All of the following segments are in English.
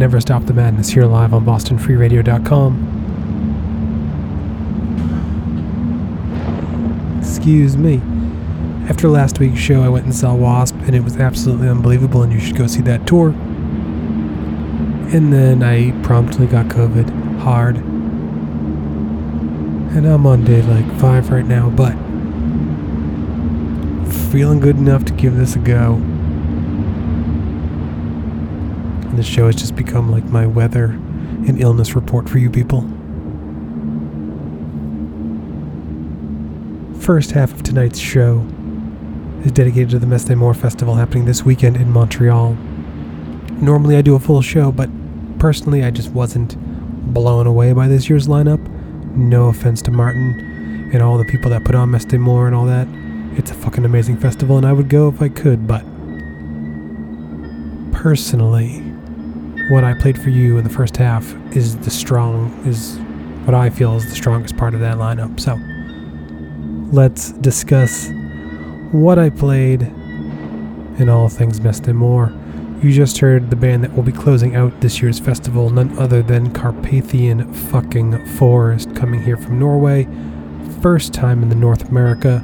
Never Stop the Madness here live on BostonFreeRadio.com. Excuse me. After last week's show, I went and saw Wasp, and it was absolutely unbelievable, and you should go see that tour. And then I promptly got COVID hard. And I'm on day like five right now, but feeling good enough to give this a go. And this show has just become like my weather and illness report for you people. First half of tonight's show is dedicated to the Messe More Festival happening this weekend in Montreal. Normally I do a full show, but personally I just wasn't blown away by this year's lineup. No offense to Martin and all the people that put on Messe More and all that. It's a fucking amazing festival and I would go if I could, but personally, what I played for you in the first half is the strong is what I feel is the strongest part of that lineup. So let's discuss what I played and all things Messe and more. You just heard the band that will be closing out this year's festival, none other than Carpathian fucking Forest, coming here from Norway. First time in the North America.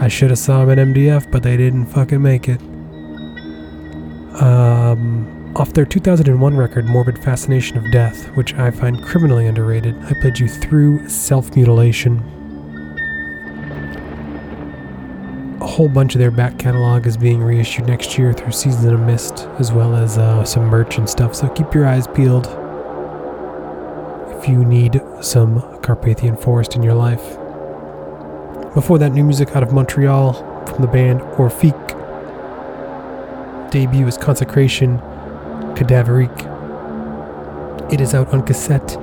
I should have saw them at MDF, but they didn't fucking make it. Um, off their 2001 record, Morbid Fascination of Death, which I find criminally underrated, I played you through Self Mutilation. A whole bunch of their back catalog is being reissued next year through Season of Mist, as well as uh, some merch and stuff, so keep your eyes peeled if you need some Carpathian Forest in your life. Before that, new music out of Montreal from the band Orphique. Debut is Consecration Cadaverique. It is out on cassette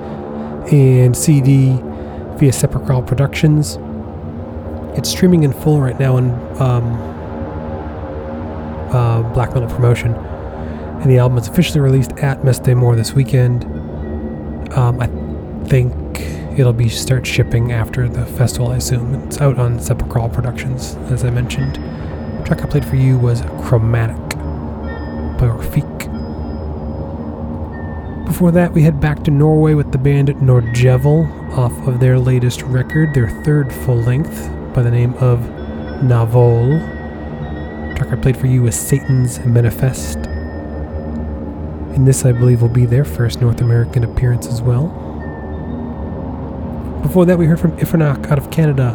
and CD via Sepulchral Productions. It's streaming in full right now on um, uh, Black Metal Promotion, and the album is officially released at Messe More this weekend. Um, I think it'll be start shipping after the festival. I assume it's out on Sepulchral Productions, as I mentioned. The track I played for you was Chromatic by. Before that, we head back to Norway with the band Nordjævel off of their latest record, their third full length, by the name of Navol. The track I played for you was Satan's Manifest. And this, I believe, will be their first North American appearance as well. Before that, we heard from Ifernach out of Canada,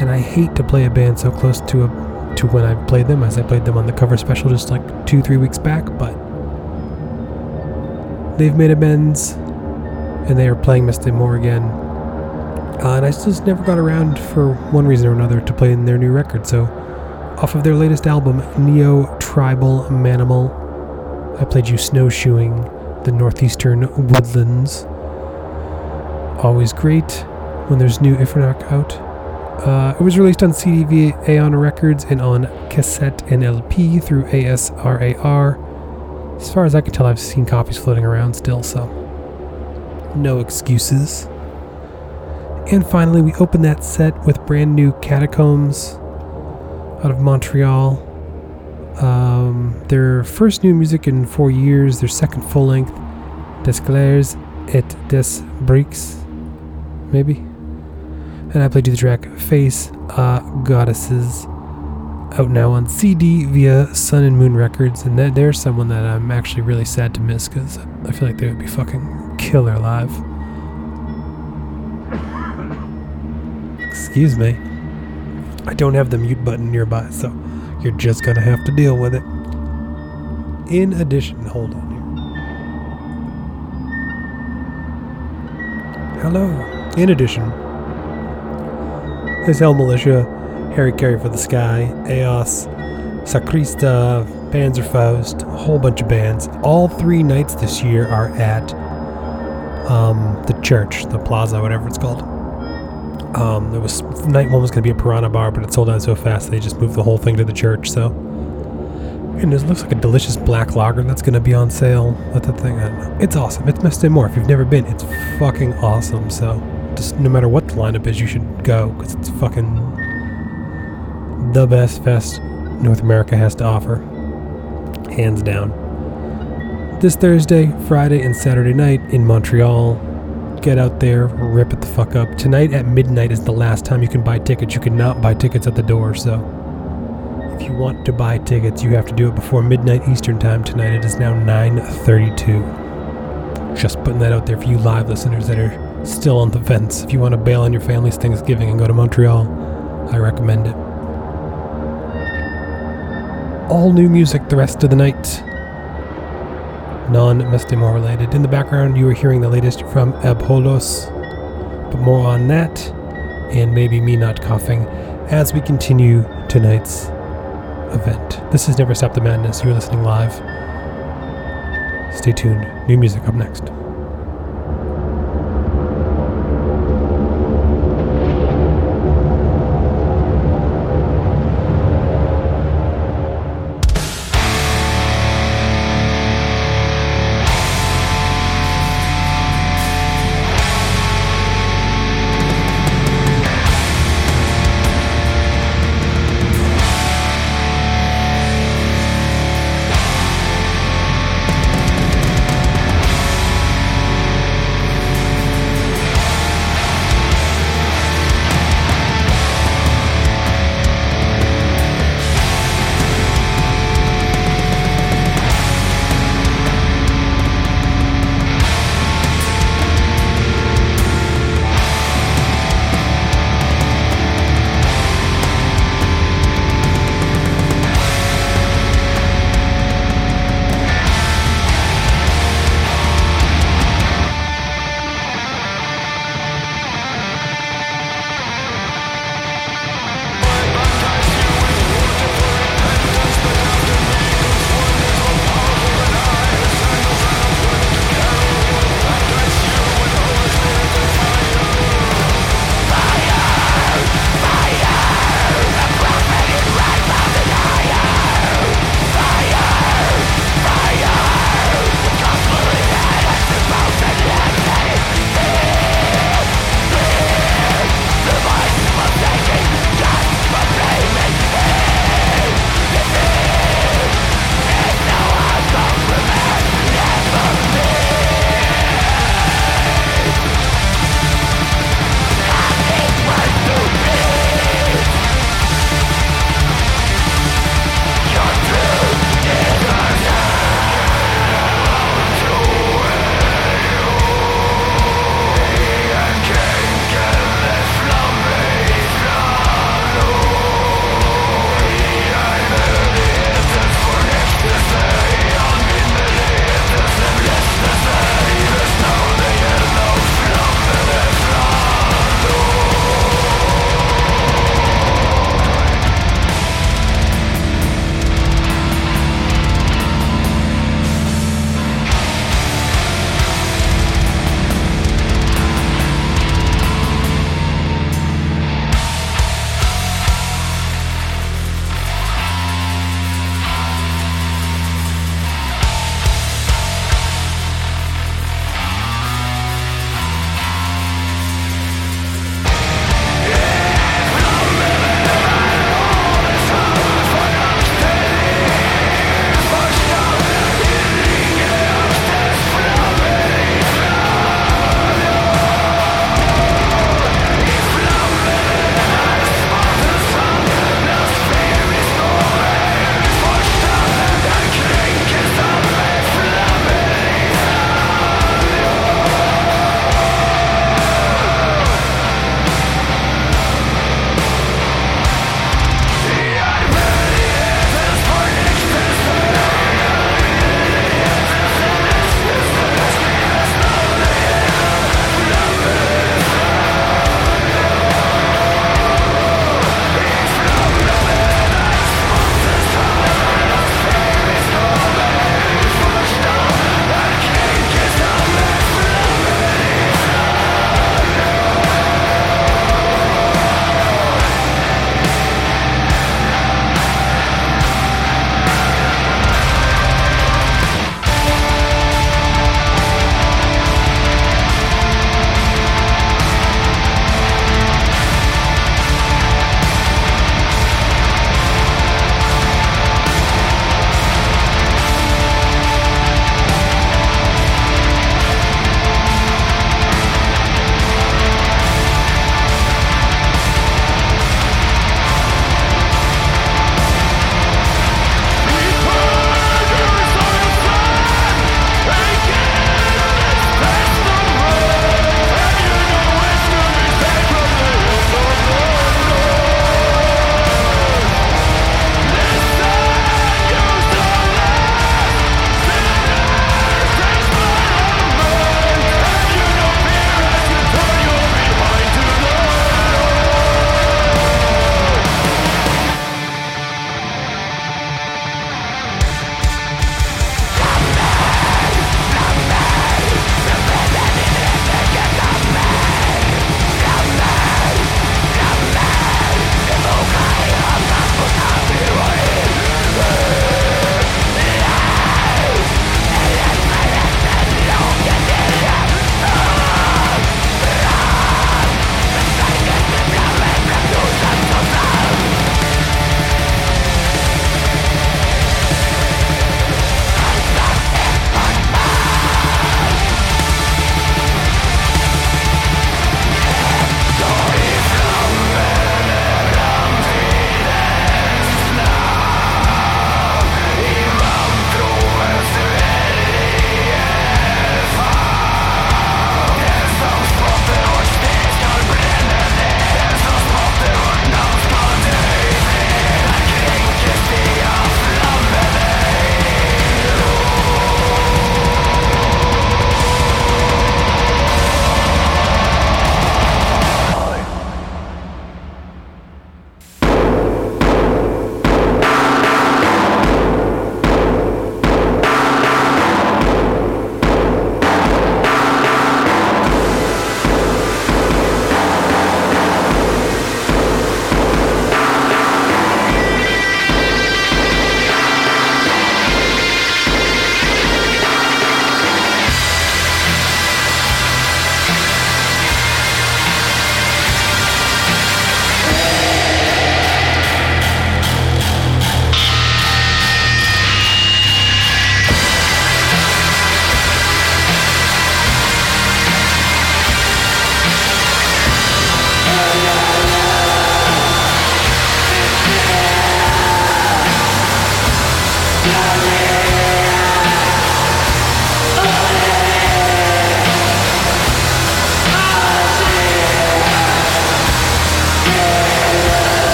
and I hate to play a band so close to a, to when I played them, as I played them on the cover special just like two, three weeks back, but they've made amends and they are playing Messe des Morts again. Uh, and I just never got around, for one reason or another, to playing their new record. So, off of their latest album, Neo Tribal Manimal, I played you Snowshoeing, the Northeastern Woodlands. Always great when there's new Ifernach out. Uh, it was released on CD via Aeon Records and on cassette and LP through ASRAR. As far as I can tell, I've seen copies floating around still, so no excuses. And finally, we open that set with brand new Catacombs out of Montreal. Um, their first new music in four years, their second full length, Des Glaires et des Breaks, maybe. And I played you the track Face uh, Goddesses. Out now on CD via Sun and Moon Records, and they're, they're someone that I'm actually really sad to miss because I feel like they would be fucking killer live. Excuse me. I don't have the mute button nearby, so you're just gonna have to deal with it. In addition, hold on here. Hello. In addition, there's Hell Militia, Harakiri for the Sky, Eos, Sacrista, Panzerfaust, a whole bunch of bands. All three nights this year are at um, the church, the plaza, whatever it's called. Um, there was night one was going to be a Piranha Bar, but it sold out so fast they just moved the whole thing to the church. So, and it looks like a delicious black lager that's going to be on sale at the thing. It's awesome. It's Messe des Morts. If you've never been, it's fucking awesome. So, just no matter what the lineup is, you should go because it's fucking the best fest North America has to offer, hands down. This Thursday, Friday, and Saturday night in Montreal. Get out there, rip it the fuck up. Tonight at midnight is the last time you can buy tickets. You cannot buy tickets at the door, so if you want to buy tickets, you have to do it before midnight Eastern time tonight. It is now 9:32. Just putting that out there for you live listeners that are still on the fence. If you want to bail on your family's Thanksgiving and go to Montreal, I recommend it. All new music the rest of the night. Non Messe des Morts related. In the background, you are hearing the latest from Abholos, but more on that, and maybe me not coughing, as we continue tonight's event. This is Never Stop the Madness. You're listening live. Stay tuned. New music up next.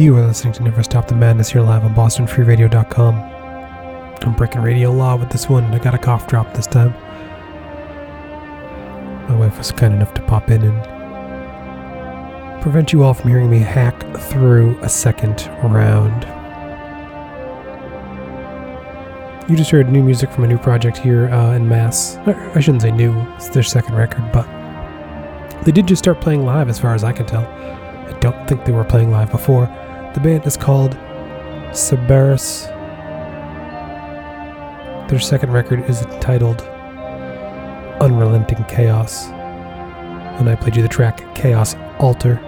You are listening to Never Stop the Madness here live on BostonFreeRadio.com. I'm breaking radio law with this one, I got a cough drop this time. My wife was kind enough to pop in and prevent you all from hearing me hack through a second round. You just heard new music from a new project here uh, in Mass. I shouldn't say new, it's their second record, but they did just start playing live as far as I can tell. I don't think they were playing live before. The band is called Cerberus. Their second record is titled Unrelenting Chaos. And I played you the track Chaos Altar.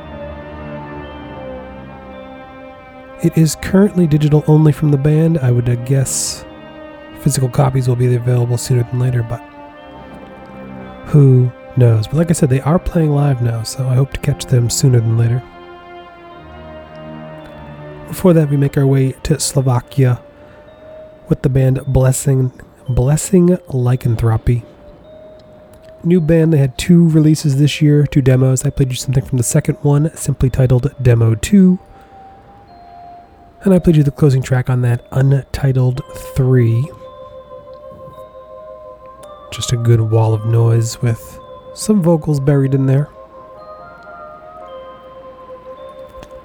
It is currently digital only from the band. I would uh, guess Physical copies will be available sooner than later, but who knows? But like I said, they are playing live now, so I hope to catch them sooner than later. Before that, we make our way to Slovakia with the band Blessing Blessing Lycanthropy. New band, they had two releases this year, two demos. I played you something from the second one, simply titled Demo 2. And I played you the closing track on that, Untitled 3 just a good wall of noise with some vocals buried in there.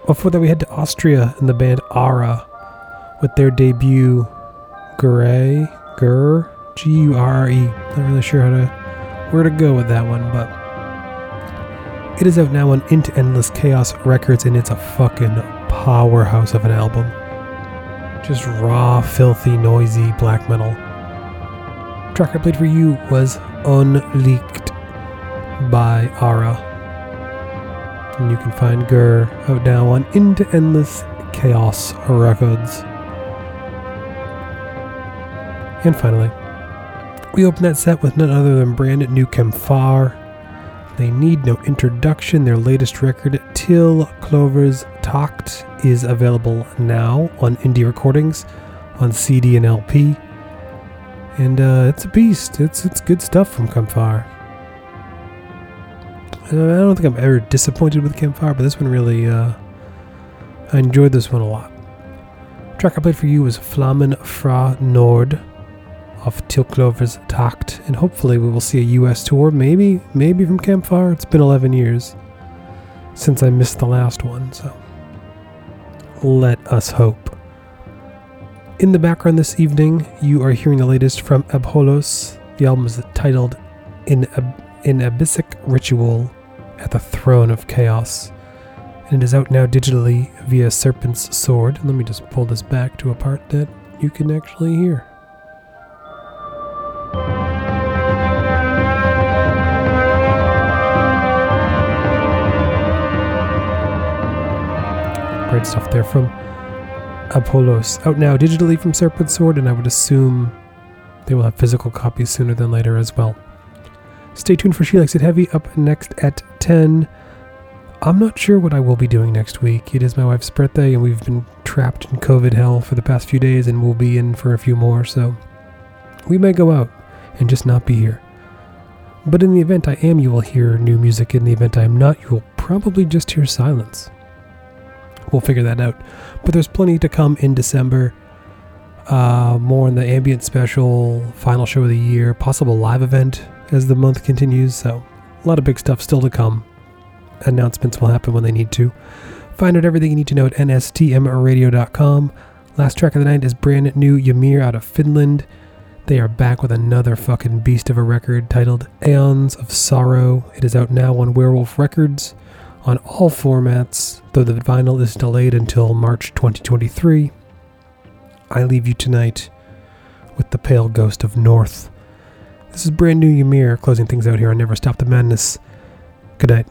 Before that, we head to Austria and the band Ara with their debut Gray, Gur, G U R E. Not really sure how to where to go with that one, but it is out now on Into Endless Chaos Records, and it's a fucking powerhouse of an album. Just raw, filthy, noisy black metal track I played for you was Unleaked by Ara. And you can find Gur out now on Into Endless Chaos Records. And finally, we open that set with none other than brand new Kampfar. They need no introduction. Their latest record, Til Klovers Takt, is available now on indie recordings on CD and LP and uh, it's a beast. It's it's good stuff from Kampfar. I don't think I'm ever disappointed with Kampfar, but this one really, uh, I enjoyed this one a lot. The track I played for you was Flammen fra Nord of Til Klovers Takt, and hopefully we will see a US tour, maybe, maybe from Kampfar. It's been 11 years since I missed the last one, so let us hope. In the background this evening, you are hearing the latest from Abholos. The album is titled In, Ab- In Abyssic Ritual at the Throne of Chaos. And it is out now digitally via Serpent's Sword. Let me just pull this back to a part that you can actually hear. Great stuff there from Abholos, out now digitally from Serpent Sword, and I would assume they will have physical copies sooner than later as well. Stay tuned for She Likes It Heavy up next at 10. I'm not sure what I will be doing next week. It is my wife's birthday, and we've been trapped in COVID hell for the past few days, and we'll be in for a few more, so we may go out and just not be here. But in the event I am, you will hear new music. In the event I am not, you will probably just hear silence we'll figure that out. But there's plenty to come in December. Uh, more in the ambient special, final show of the year, possible live event as the month continues. So, a lot of big stuff still to come. Announcements will happen when they need to. Find out everything you need to know at nstmradio.com. Last track of the night is brand new Ymir out of Finland. They are back with another fucking beast of a record titled Aeons of Sorrow. It is out now on Werewolf Records on all formats, though the vinyl is delayed until March 2023. I leave you tonight with the pale ghost of North. This is brand new Ymir closing things out here on Never Stop the Madness. Good night.